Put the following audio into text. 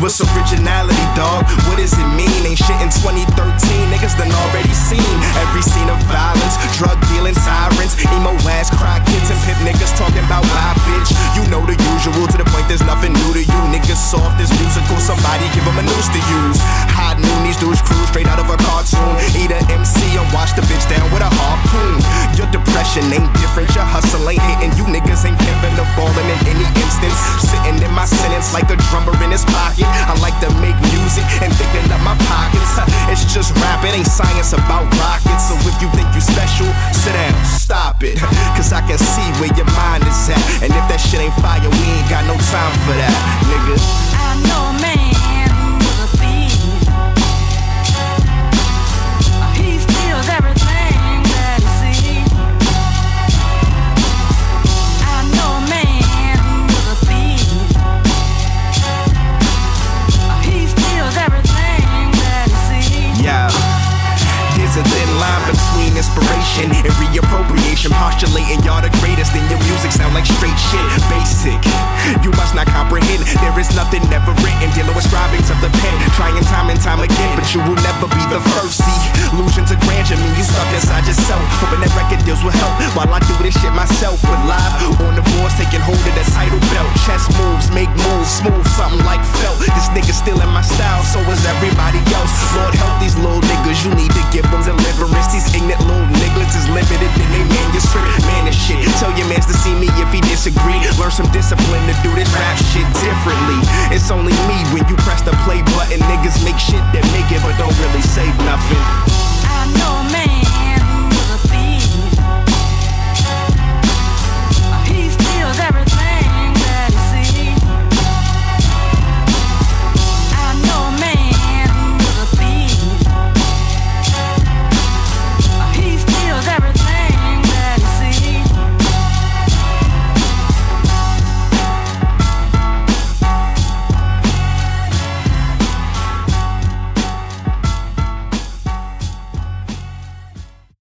What's originality, dog? What does it mean? Ain't shit in 2013. Niggas done already seen every scene of violence, drug dealing, sirens, emo ass cry kids, and pimp niggas talking about why, bitch. You know the usual to the point there's nothing new to you. Niggas soft as musical, somebody give them a noose to use. Hot noon, these dudes crew straight out of a cartoon. Eat a MC and watch the bitch down with a harpoon. Your depression ain't different, your hustle ain't hitting. You niggas ain't giving the ball in any instance. Sitting in my sentence like a drummer it ain't science about rockets. So if you think you special, sit down, stop it. Cause I can see where your mind is at. And if that shit ain't fire, we ain't got no time for that, nigga. I know thin line between inspiration and reappropriation. Postulating y'all the greatest, and your music sound like straight shit. Basic. You must not comprehend. There is nothing never written. Dealing with scribings of the pen. Trying time and time again, but you will never be the first. Illusion to grandeur mean you stuck inside yourself. Hoping that record deals will help while I do this shit myself. But live on the disagree. Learn some discipline to do this rap shit differently. It's only me when you press the play